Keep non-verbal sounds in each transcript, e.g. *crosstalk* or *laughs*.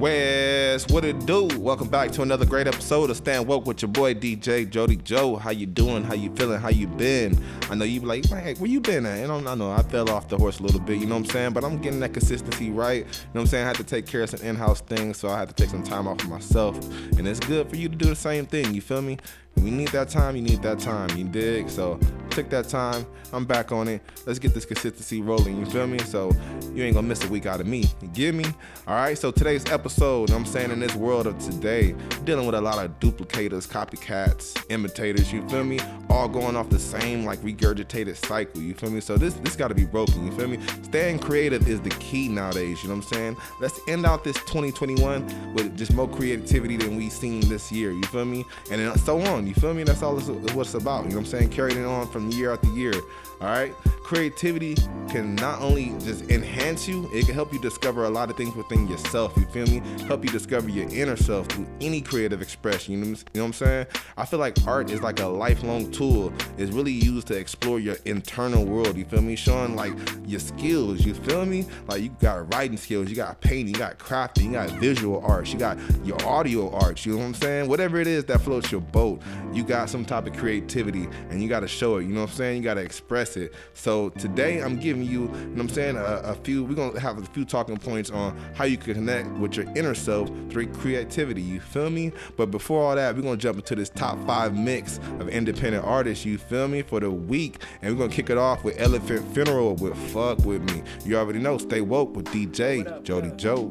West, what it do? Welcome back to another great episode of Stand Woke with your boy DJ Jody Joe. How you doing? How you feeling? How you been? I know you be like, man, where you been at? And I know I fell off the horse a little bit, you know what I'm saying? But I'm getting that consistency right. You know what I'm saying? I had to take care of some in-house things, so I had to take some time off for myself. And it's good for you to do the same thing, you feel me? When you need that time, you need that time. You dig? So take that time. I'm back on it. Let's get this consistency rolling. You feel me? So you ain't gonna miss a week out of me. You get me? All right. So today's episode, I'm saying in this world of today, dealing with a lot of duplicators, copycats, imitators. You feel me? All going off the same like regurgitated cycle. You feel me? So this this got to be broken. You feel me? Staying creative is the key nowadays. You know what I'm saying? Let's end out this 2021 with just more creativity than we seen this year. You feel me? And then so on. You feel me? That's all it's, what it's about. You know what I'm saying? Carrying it on from year after year. All right. Creativity can not only just enhance you, it can help you discover a lot of things within yourself. You feel me? Help you discover your inner self through any creative expression. You know, you know what I'm saying? I feel like art is like a lifelong tool. It's really used to explore your internal world. You feel me? Showing like your skills. You feel me? Like you got writing skills, you got painting, you got crafting, you got visual arts, you got your audio arts. You know what I'm saying? Whatever it is that floats your boat, you got some type of creativity and you got to show it. You know what I'm saying? You got to express it. So today I'm giving you, you know what I'm saying, a, a few, we're going to have a few talking points on how you can connect with your inner self through creativity. You feel me? But before all that, we're going to jump into this top five mix of independent artists. You feel me? For the week. And we're going to kick it off with Elephant Funeral with Fuck With Me. You already know, stay woke with DJ up, Jody Joe.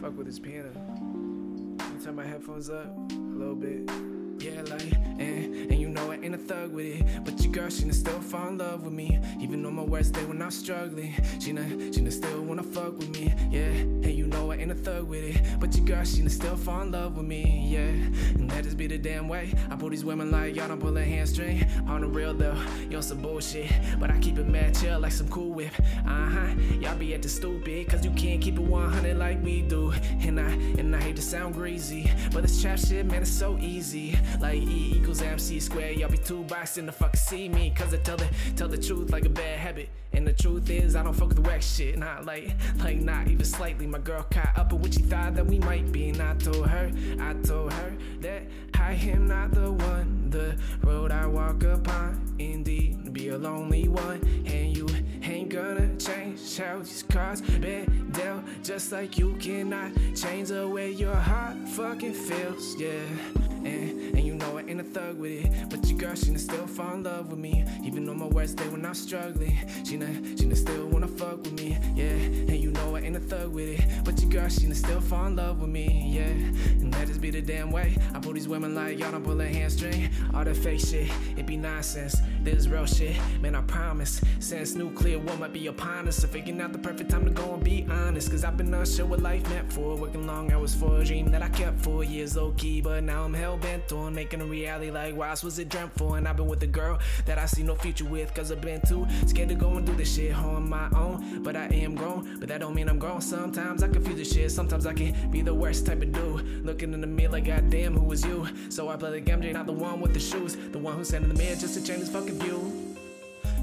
Fuck with his piano. Turn my headphones up a little bit. Yeah, like, and, and you know I ain't a thug with it. But your girl, she done still fall in love with me. Even on my worst day when I'm struggling. She done, she done still wanna fuck with me. Yeah, and you know I ain't a thug with it. But your girl, she done still fall in love with me. Yeah, and that just be the damn way. I pull these women like y'all don't pull a hamstring. On the real though, on some bullshit. But I keep it mad chill like some cool whip. Uh huh, y'all be at the stupid. Cause you can't keep it 100 like we do. And I, and I hate to sound greasy. But this trap shit, man, it's so easy. Like E equals MC squared. Y'all be two boxing to fucking see me. Cause I tell the, tell the truth like a bad habit. And the truth is, I don't fuck with the whack shit. Not like, like not even slightly. My girl caught up with what she thought that we might be. And I told her, I told her that I am not the one. The road I walk upon, indeed, be a lonely one. And you ain't gonna change how these cards been dealt. Just like you cannot change the way your heart fucking feels. Yeah. And, and you know I ain't a thug with it. But your girl, she done still fall in love with me. Even on my worst day when I'm struggling. She done, she done still wanna fuck with me. Yeah. A thug with it. But your girl, she still fall in love with me. Yeah. And that just be the damn way. I pull these women like y'all don't pull a hamstring. All that fake shit, it be nonsense. This real shit, man, I promise. Since nuclear war might be upon us. So figuring out the perfect time to go and be honest. Cause I've been unsure what life meant for. Working long hours for a dream that I kept for years low key. But now I'm hell bent on making a reality like why else was it dreamt for? And I've been with a girl that I see no future with. Cause I've been too scared to go and do this shit on my own. But I am grown, but that don't mean I'm grown. Sometimes I confuse the shit. Sometimes I can be the worst type of dude. Looking in the mirror like, goddamn, who was you? So I play the game, J, not the one with the shoes. The one who sat in the mirror just to change his fucking view.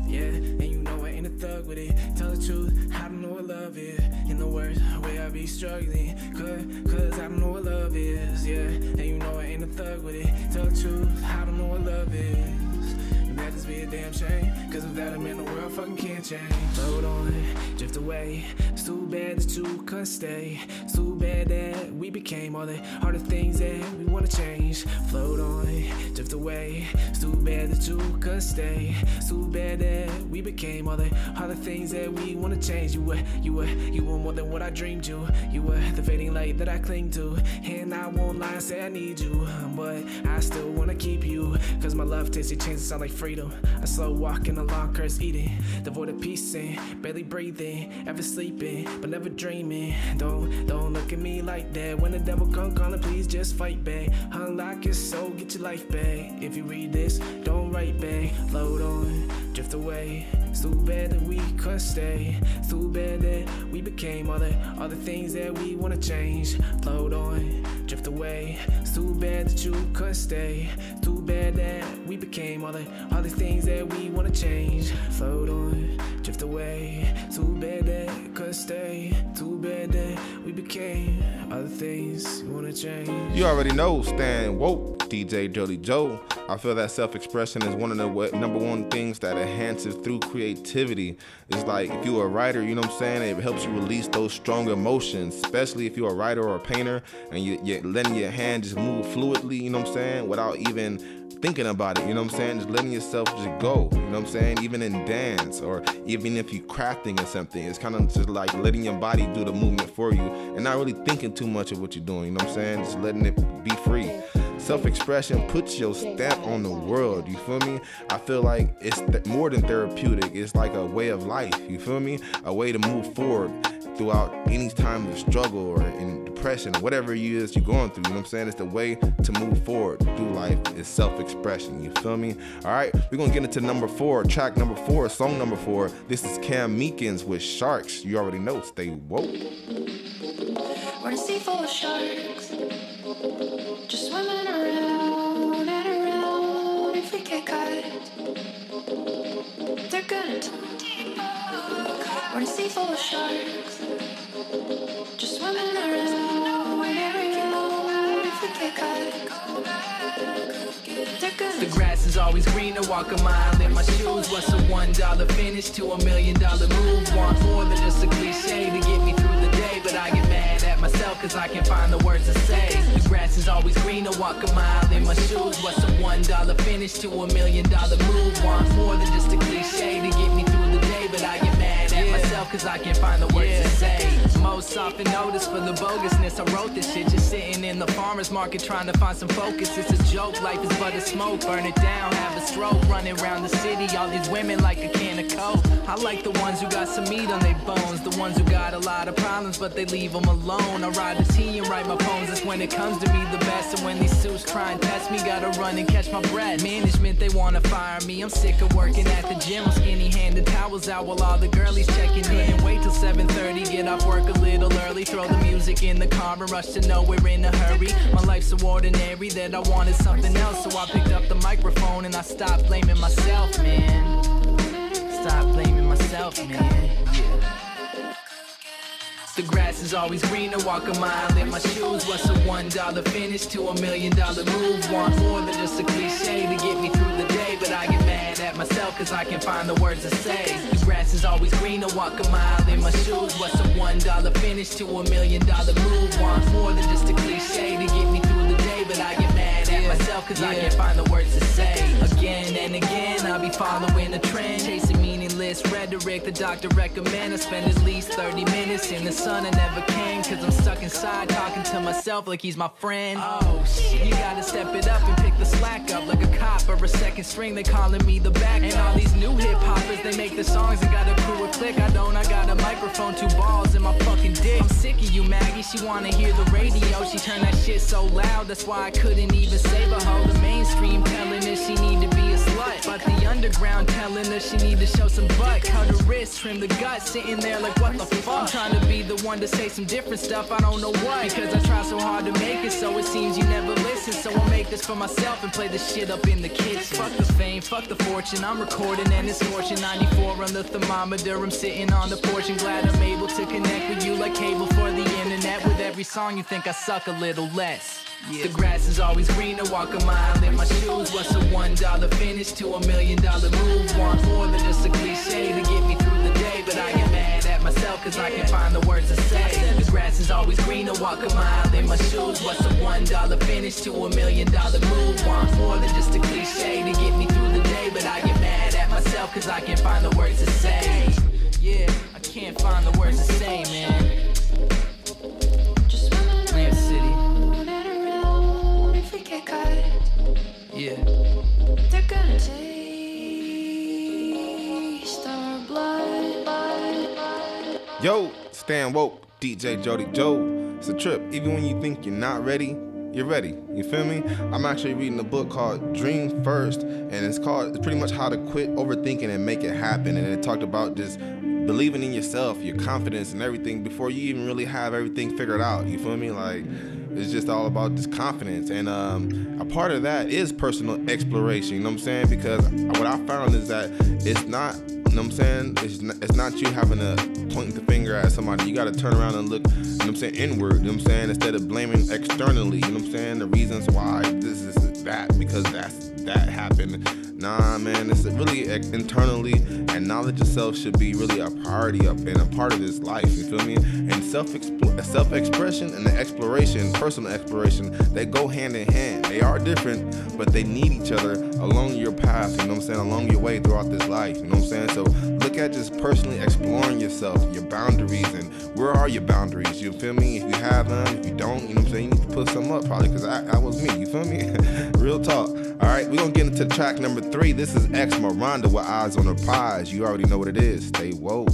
Yeah, and you know I ain't a thug with it. Tell the truth, I don't know what love is. In the worst way I be struggling. Cause, cause I don't know what love is. Yeah, and you know I ain't a thug with it. Tell the truth, I don't know what love is. And that just be a damn shame. Without him in the world fucking can't change. Float on, drift away. It's too bad that you couldn't stay. It's too bad that we became all the harder things that we wanna change. Float on, drift away. It's too bad that you couldn't stay. It's too bad that we became all the harder things that we wanna change. You were, you were, you were more than what I dreamed you. You were the fading light that I cling to. And I won't lie and say I need you. But I still wanna keep you. Cause my love tastes, it changes sound like freedom. I slow walking along, curse eating. Devoid of peace and barely breathing. Ever sleeping, but never dreaming. Don't, don't look at me like that. When the devil come calling, please just fight back. Unlock your soul, get your life back. If you read this, don't write back. Float on, drift away. It's too bad that we couldn't stay. It's too bad that we became. All the all the things that we wanna change. Float on, drift away. It's too bad that you couldn't stay. Too bad that we became all the all the things that we wanna change. Float on, drift away. Too bad that couldn't stay. Too bad that we became the things we wanna change. You already know, Stan Woke, DJ Jody Joe. I feel that self-expression is one of the number one things that enhances through creativity. It's like if you're a writer, you know what I'm saying. It helps you release those strong emotions, especially if you're a writer or a painter and you, you're letting your hand just move fluidly. You know what I'm saying, without even thinking about it, you know what I'm saying? Just letting yourself just go, you know what I'm saying? Even in dance or even if you're crafting or something, it's kind of just like letting your body do the movement for you and not really thinking too much of what you're doing, you know what I'm saying? Just letting it be free. Self expression puts your stamp on the world, you feel me? I feel like it's th- more than therapeutic, it's like a way of life, you feel me? A way to move forward throughout any time of struggle or in depression, whatever it is you're going through. You know what I'm saying? It's the way to move forward through life is self-expression. You feel me? All right, we're gonna get into number four, track number four, song number four. This is Cam Meekins with Sharks. You already know. Stay woke. We're a sea full of sharks, just swimming around and around. If we get they're gonna The grass is always greener, walk a mile in my shoes. What's a one dollar finish to a million dollar move? Want more than just a cliche to get me through the day, but I get mad at myself cause I can't find the words to say. The grass is always greener, walk a mile in my shoes. What's a one dollar finish to a million dollar move? Want more than just a cliche to get me through the day, but I get cause I can't find the words to say. Most often notice for the bogusness, I wrote this shit just sitting in the farmer's market trying to find some focus. It's a joke, life is but a smoke. Burn it down, have a stroke, running around the city. All these women like a can of coke. I like the ones who got some meat on their bones, the ones who got a lot of problems, but they leave them alone. I ride the T and write my poems. That's when it comes to me the best. And when these suits try and test me, gotta run and catch my breath. Management, they wanna fire me. I'm sick of working at the gym. I'm skinny handed towels out while all the girlies checking in. Wait till 7:30, get off work a little early. Throw the music in the car and rush to nowhere in a hurry. My life's so ordinary that I wanted something else, so I picked up the microphone and I stopped blaming myself, man. Stop blaming myself, man. Yeah. The grass is always greener, walk a mile in my shoes. What's a one dollar finish to a million dollar move? Want more than just a cliche to get me through the day, but I get mad at myself cause I can't find the words to say. The grass is always greener, walk a mile in my shoes. What's a one dollar finish to a million dollar move? Want more than just a cliche to get me through the day, but I get mad at myself cause I can't find the words to say. Again and again, I'll be following the trend, chasing meaningless rhetoric. The doctor recommend I spend at least 30 minutes in the sun. I never can cause I'm stuck inside talking to myself like he's my friend. Oh shit, you gotta step it up and pick the slack up like a cop or a second string. They calling me the back. And all these new hip hoppers, they make the songs and got a crew of click. I don't, I got a microphone, two balls in my fucking dick. I'm sick of you, Maggie. She wanna hear the radio. She turned that shit so loud, that's why I couldn't even save her. Hold the mainstream telling her she need to be a slut. But the underground telling her she need to show some butt. Cut her wrist, trim the gut, sitting there like what the fuck. I'm trying to be the one to say some different stuff, I don't know what. Because I try so hard to make it, so it seems you never listen. So I'll make this for myself and play this shit up in the kitchen. Fuck the fame, fuck the fortune. I'm recording and it's fortune 94 on the thermometer. I'm sitting on the porch and glad I'm able to connect with you like cable for the internet. With every song, you think I suck a little less. Yeah. The grass is always greener, walk a mile in my shoes. What's a one dollar finish to a million dollar move? Want more than just a cliche to get me through the day, but I get mad at myself cause I can't find the words to say. The grass is always greener, walk a mile in my shoes. What's a one dollar finish to a million dollar move? Want more than just a cliche to get me through the day, but I get mad at myself cause I can't find the words to say. Yeah, I can't find the words to say, man. Plant City, around and around. If we get caught, yeah. they're gonna taste Yo, Stan Woke, DJ Jody Joe. It's a trip. Even when you think you're not ready, you're ready. You feel me? I'm actually reading a book called Dream First, and it's called it's pretty much how to quit overthinking and make it happen. And it talked about just believing in yourself, your confidence, and everything before you even really have everything figured out. You feel me? Like it's just all about this confidence, and um, a part of that is personal exploration. You know what I'm saying? Because what I found is that it's not. You know what I'm saying? It's not, it's not you having to point the finger at somebody. You got to turn around and look, you know what I'm saying, inward. You know what I'm saying? Instead of blaming externally. You know what I'm saying? The reasons why this is that because that's that happened Nah, man, it's really internally, and knowledge of self should be really a priority up and a part of this life. You feel me? And self self expression and the exploration, personal exploration, they go hand in hand. They are different, but they need each other along your path. You know what I'm saying? Along your way throughout this life. You know what I'm saying? So look at just personally exploring yourself, your boundaries, and where are your boundaries? You feel me? If you have them, if you don't, you know what I'm saying? You need to put some up probably because that was me. You feel me? *laughs* Real talk. All right, we're gonna get into track number three. This is X Miranda with Eyes on the Prize. You already know what it is. Stay woke.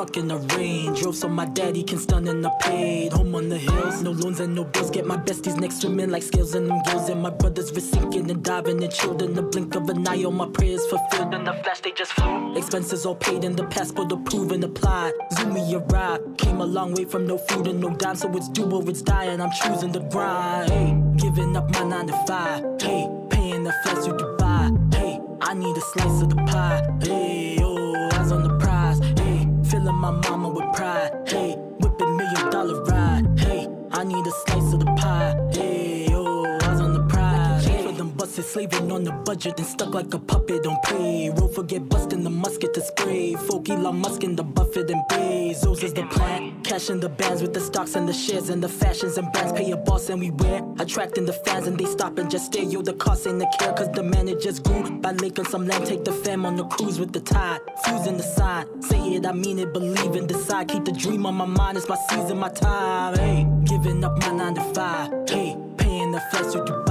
Truck in the range. Drove so my daddy can stun in the paid. Home on the hills, no loans and no bills. Get my besties next to me like scales in them gills. And my brothers were sinking and diving and chilled in the blink of an eye. All my prayers fulfilled in the flash, they just flew. Expenses all paid and the passport approved and applied. Zoom me arrived. Came a long way from no food and no dime, so it's do or it's die. And I'm choosing the grind. Hey, giving up my nine to five. Hey, paying the flights to Dubai. Hey, I need a slice of the pie. Hey, oh, eyes on the filling my mama with pride. Hey, whipping million dollar ride. Hey, I need a slice of the pie. Hey, busted, slaving on the budget and stuck like a puppet on payroll. Forget busting the musket to spray. Folk Elon Musk in the Buffett and Bezos is the plan. Cashing the bands with the stocks and the shares and the fashions and brands. Pay a boss and we wear. Attracting the fans and they stop and just stare. Yo, the cost ain't the care, cause the managers grew. By Lake some land, take the fam on the cruise with the tide. Fusing the sign. Say it, I mean it, believe and decide. Keep the dream on my mind, it's my season, my time. Hey, giving up my nine to five. Hey, paying the flights to Dubai.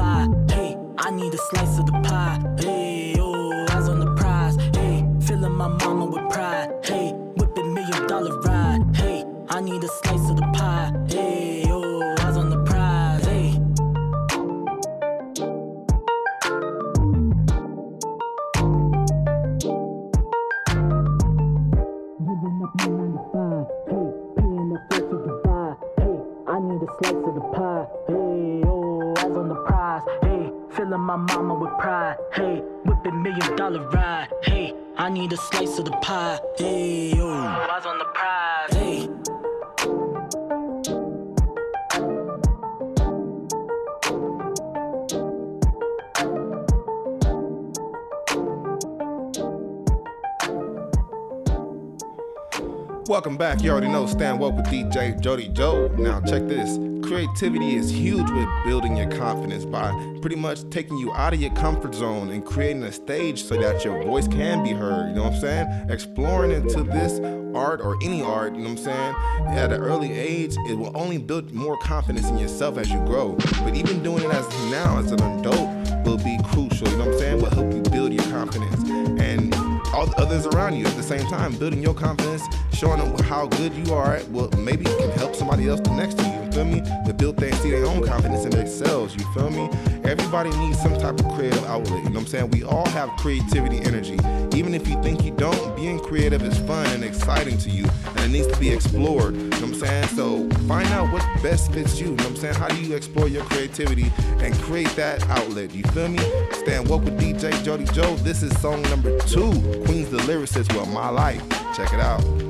I need a slice of the pie. Hey, oh, eyes on the prize. Hey, filling my mama with pride. Hey, whipping million dollar ride. Hey, I need a slice of the pie. My mama with pride. Hey, whipping million dollar ride. Hey, I need a slice of the pie. Hey, oh, eyes on the prize. Hey. Welcome back. You already know Stand Woke with DJ Jody Joe. Now check this. Creativity is huge with building your confidence by pretty much taking you out of your comfort zone and creating a stage so that your voice can be heard. You know what I'm saying? Exploring into this art or any art, you know what I'm saying? At an early age, it will only build more confidence in yourself as you grow. But even doing it as now as an adult will be crucial, you know what I'm saying? Will help you build your confidence. And all the others around you at the same time, building your confidence, showing them how good you are. at. Well, maybe you can help somebody else next to you. You feel me? To build things, see their own confidence in themselves. You feel me? Everybody needs some type of creative outlet. You know what I'm saying? We all have creativity energy. Even if you think you don't, being creative is fun and exciting to you, and it needs to be explored. You know what I'm saying? So find out what best fits you. You know what I'm saying? How do you explore your creativity and create that outlet? You feel me? Stand woke with DJ Jody Joe. This is song number two. Queens the lyricist. Well, my life. Check it out.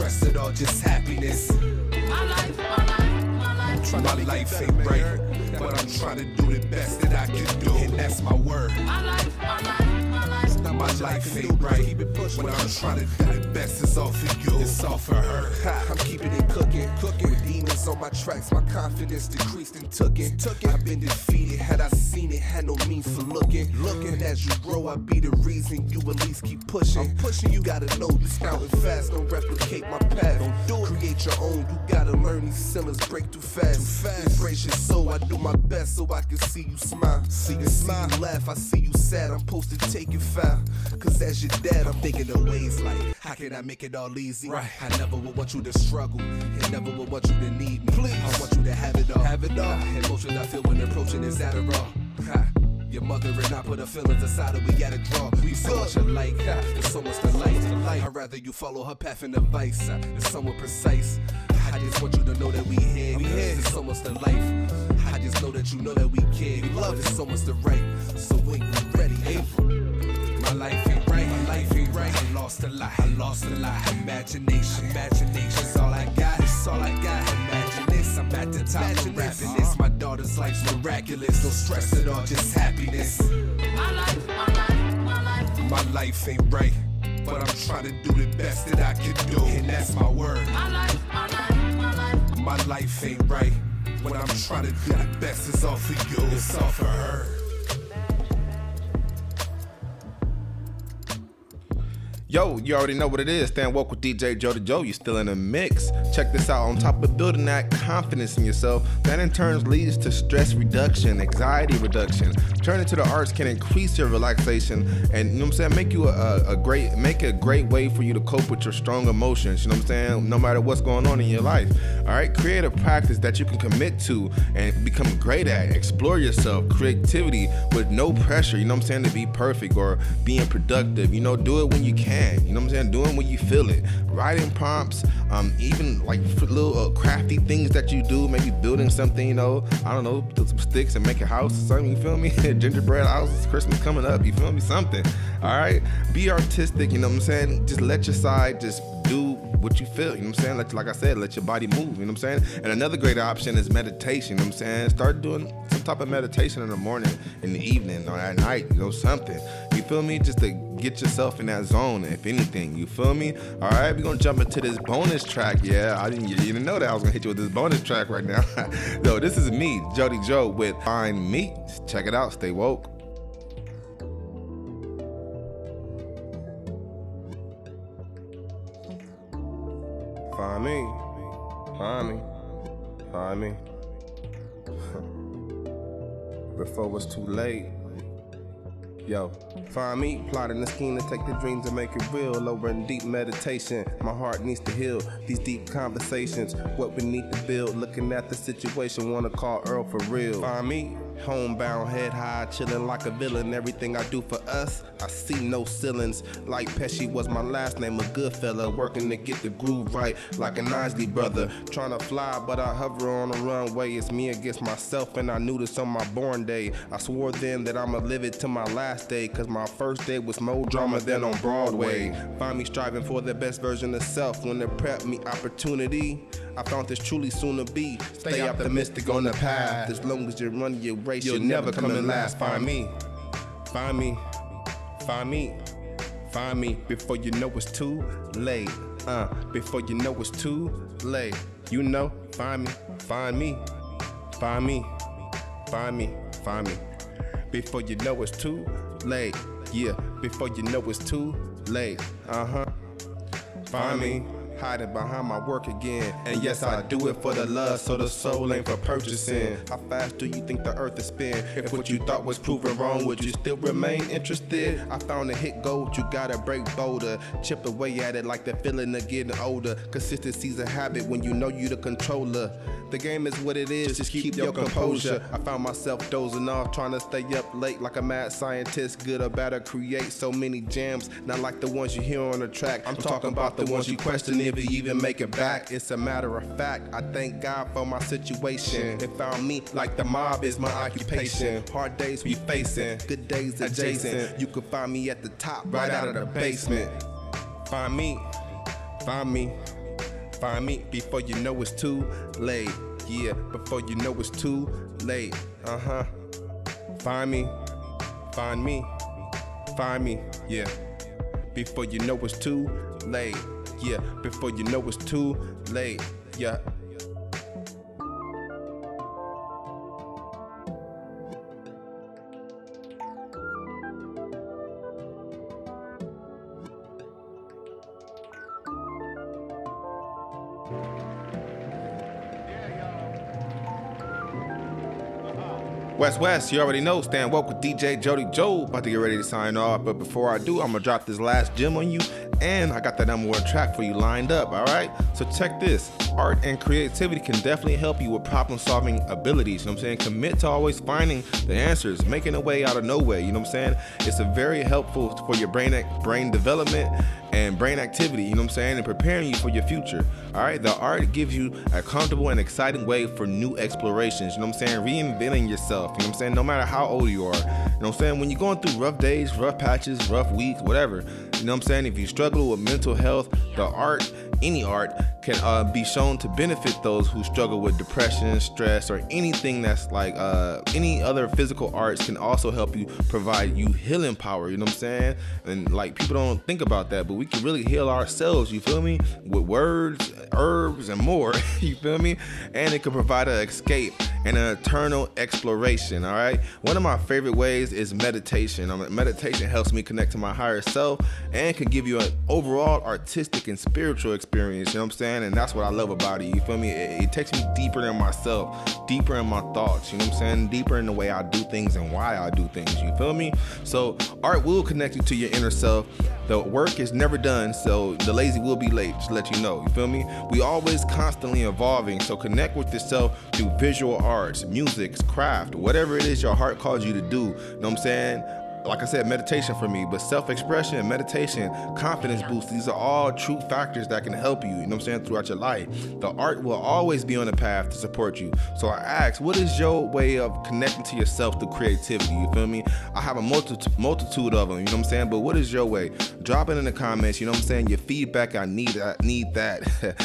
Stress at all, just happiness. My life, my life, my life. My life ain't right, but I'm trying to do the best that I can do, and that's my word. My life, my life, my life. My life ain't right, when I'm trying to do the best, it's all for you, it's all for her. Ha, I'm keeping it cooking, cooking. With demons on my tracks, my confidence decreased and took it. Took it. I've been defeated, had I it, had no means for looking. Looking as you grow, I be the reason you at least keep pushing. I'm pushing, you gotta know you scouting fast, don't replicate my path. Don't do it. Create your own, you gotta learn these ceilings break too fast. Too fast. Embrace your soul, I do my best so I can see you smile. See you smile, laugh, I see you sad. I'm supposed to take you foul. Cause as your dad, I'm thinking of ways like, how can I make it all easy? Right. I never would want you to struggle, and never would want you to need me. Please. I want you to have it all. Have it all. Emotions I feel when approaching is Adderall. Ha. Your mother and I put her feelings aside and we gotta draw. We so much alike, ha. there's so much to like. I'd rather you follow her path and advice. Uh, it's somewhat precise. I just want you to know that we here. We here. There's so much to life. I just know that you know that we care. We love it so much to right. So when you ready, April. My life ain't right, my life ain't right. I lost a lot, I lost a lot. Imagination, imagination's all I got, it's all I got. Imagine this, I'm at the top of rapping this. My daughter's life's miraculous, no stress at all, just happiness. My life, my life, my life. My life ain't right, but I'm trying to do the best that I can do, and that's my word. My life, my life, my life. My life ain't right, but I'm trying to do the best. It's all for you, it's all for her. Yo, you already know what it is. Stand woke with DJ Jody Joe. You still in a mix. Check this out. On top of building that confidence in yourself, that in turn leads to stress reduction, anxiety reduction. Turning to the arts can increase your relaxation and you know what I'm saying, make you a, a great make a great way for you to cope with your strong emotions. You know what I'm saying? No matter what's going on in your life. All right, create a practice that you can commit to and become great at. Explore yourself, creativity with no pressure. You know what I'm saying? To be perfect or being productive. You know, do it when you can. You know what I'm saying? Doing when you feel it. Writing prompts, um, even like little uh, crafty things that you do. Maybe building something. You know, I don't know, some sticks and make a house or something. You feel me? *laughs* Gingerbread houses, Christmas coming up. You feel me? Something. All right. Be artistic. You know what I'm saying? Just let your side just what you feel. You know what I'm saying? Like, like I said, let your body move. You know what I'm saying? And another great option is meditation. You know what I'm saying? Start doing some type of meditation in the morning, in the evening, or at night. You know something. You feel me? Just to get yourself in that zone, if anything. You feel me? All right, we're gonna jump into this bonus track. Yeah, I didn't. You didn't know that I was gonna hit you with this bonus track right now. *laughs* Yo, this is me, Jody Joe, with Find Me. Check it out. Stay woke. Before it's too late. Yo, find me plotting a scheme to take the dreams and make it real. Over in deep meditation, my heart needs to heal. These deep conversations, what we need to build. Looking at the situation, wanna call Earl for real. Find me homebound, head high, chillin' like a villain. Everything I do for us, I see no ceilings. Like Pesci was my last name, a good fella, working to get the groove right, like an Isley brother. Trying to fly, but I hover on the runway. It's me against myself, and I knew this on my born day. I swore then that I'ma live it to my last day, cause my first day was more drama than on Broadway. Find me striving for the best version of self when they prep me opportunity. I found this truly soon to be. Stay optimistic on the path. As long as you run your race, you'll never come in last. Find me, find me, find me, find me before you know it's too late. Uh, before you know it's too late. You know, find me, find me, find me, find me, find me. Before you know it's too late. Yeah, before you know it's too late. Uh huh. Find me hiding behind my work again. And yes, I do it for the love, so the soul ain't for purchasing. How fast do you think the earth is spin? If what you thought was proven wrong, would you still remain interested? I found a hit gold, you gotta break bolder. Chip away at it like the feeling of getting older. Consistency's a habit when you know you the controller. The game is what it is, just keep your composure. I found myself dozing off, trying to stay up late like a mad scientist. Good or bad, I create so many jams, not like the ones you hear on the track. I'm talking about the ones you question if you even make it back. It's a matter of fact. I thank God for my situation. They found me like the mob is my occupation. Hard days we facing, good days adjacent. You can find me at the top, right out of the basement. Find me, Find me, find me before you know it's too late. Yeah, before you know it's too late. Uh huh. Find me, find me, find me. Yeah, before you know it's too late. Yeah, before you know it's too late. Yeah. West West, you already know. Stand woke with DJ Jody Joe. About to get ready to sign off. But before I do, I'm gonna drop this last gem on you. And I got that number one track for you lined up, all right? So check this. Art and creativity can definitely help you with problem solving abilities. You know what I'm saying? Commit to always finding the answers, making a way out of no way. You know what I'm saying? It's a very helpful for your brain brain development and brain activity, you know what I'm saying, and preparing you for your future. All right, the art gives you a comfortable and exciting way for new explorations, you know what I'm saying, reinventing yourself, you know what I'm saying, no matter how old you are. You know what I'm saying, when you're going through rough days, rough patches, rough weeks, whatever, you know what I'm saying, if you struggle with mental health, the art any art can uh, be shown to benefit those who struggle with depression, stress, or anything that's like uh, any other physical arts can also help you provide you healing power. You know what I'm saying? And like people don't think about that, but we can really heal ourselves. You feel me? With words, herbs, and more. *laughs* you feel me? And it can provide an escape and an eternal exploration. All right. One of my favorite ways is meditation. Um, meditation helps me connect to my higher self and can give you an overall artistic and spiritual experience. You know what I'm saying? And that's what I love about it. You feel me? It, it takes me deeper in myself, deeper in my thoughts. You know what I'm saying? Deeper in the way I do things and why I do things. You feel me? So art will connect you to your inner self. The work is never done, so the lazy will be late. Just let you know. You feel me? We always constantly evolving. So connect with yourself through visual arts, music, craft, whatever it is your heart calls you to do. You know what I'm saying? Like I said, meditation for me, but self-expression, meditation, confidence boost, these are all true factors that can help you, you know what I'm saying, throughout your life. The art will always be on the path to support you. So I ask, what is your way of connecting to yourself through creativity? You feel me? I have a multitude multitude of them, you know what I'm saying? But what is your way? Drop it in the comments, you know what I'm saying? Your feedback, I need I need that.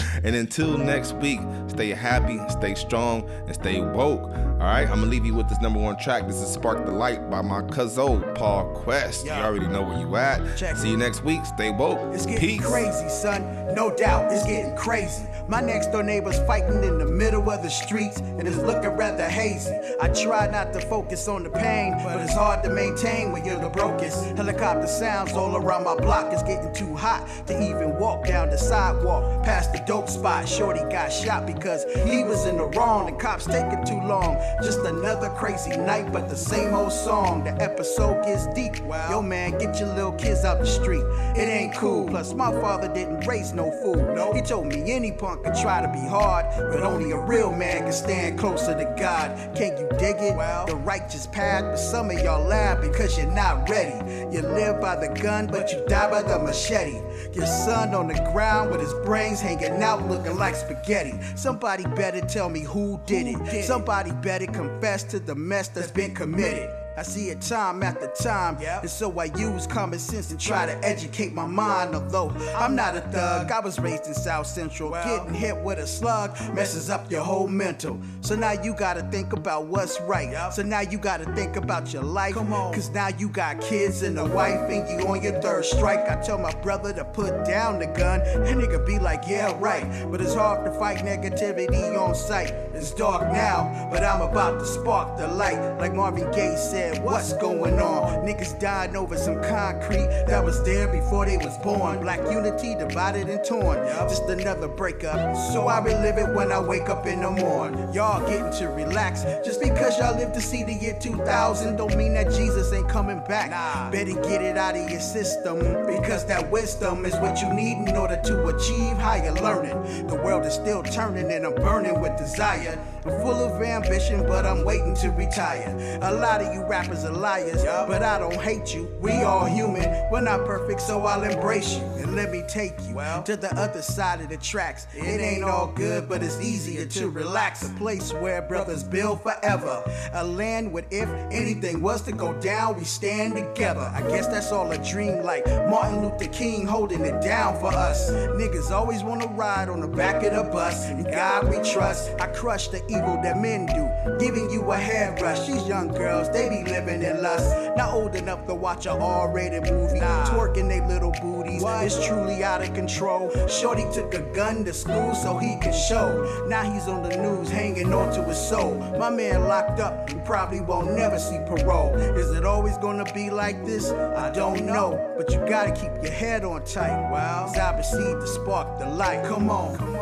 *laughs* and until next week, stay happy, stay strong, and stay woke. All right, I'm gonna leave you with this number one track. This is Spark the Light by my cousin Paul Quest. You already know where you at. Check See you next week. Stay woke. It's getting Peace. crazy, son. No doubt, it's getting crazy. My next door neighbor's fighting in the middle of the streets, and it's looking rather hazy. I try not to focus on the pain, but it's hard to maintain when you're the brokest. Helicopter sounds all around my block. It's getting too hot to even walk down the sidewalk past the dope spot. Shorty got shot because he was in the wrong. The cops taking too long. Just another crazy night, but the same old song. The episode gets deep. Yo, man, get your little kids out the street. It ain't cool. Plus, my father didn't raise no fool. He told me any punk could try to be hard, but only a real man can stand closer to God. Can't you dig it? The righteous path, but some of y'all laugh because you're not ready. You live by the gun, but you die by the machete. Your son on the ground with his brains hanging out looking like spaghetti. Somebody better tell me who did it. Somebody better confess to the mess that's been committed. I see it time after time, and so I use common sense and try to educate my mind. Although I'm not a thug, I was raised in South Central. Getting hit with a slug messes up your whole mental. So now you gotta think about what's right. So now you gotta think about your life. Cause now you got kids and a wife, and you on your third strike. I tell my brother to put down the gun, and nigga be like, yeah, right. But it's hard to fight negativity on sight. It's dark now, but I'm about to spark the light. Like Marvin Gaye said, what's going on? Niggas died over some concrete that was there before they was born. Black unity divided and torn. Just another breakup. So I relive it when I wake up in the morning. Y'all getting to relax. Just because y'all live to see the year 2000 don't mean that Jesus ain't coming back. Better get it out of your system because that wisdom is what you need in order to achieve higher learning. The world is still turning and I'm burning with desire. Full of ambition, but I'm waiting to retire. A lot of you rappers are liars, but I don't hate you. We all human. We're not perfect, so I'll embrace you and let me take you to the other side of the tracks. It ain't all good, but it's easier to relax. A place where brothers build forever. A land where if anything was to go down, we stand together. I guess that's all a dream, like Martin Luther King holding it down for us. Niggas always wanna ride on the back of the bus. In God we trust. I crush the evil that men do, giving you a hairbrush. These young girls, they be living in lust. Not old enough to watch a R-rated movie, twerking they little booties. It's truly out of control. Shorty took a gun to school so he could show. Now he's on the news, hanging on to his soul. My man locked up, he probably won't never see parole. Is it always gonna be like this? I don't know, but you gotta keep your head on tight. Wow, as I to spark the light. Come on, come on.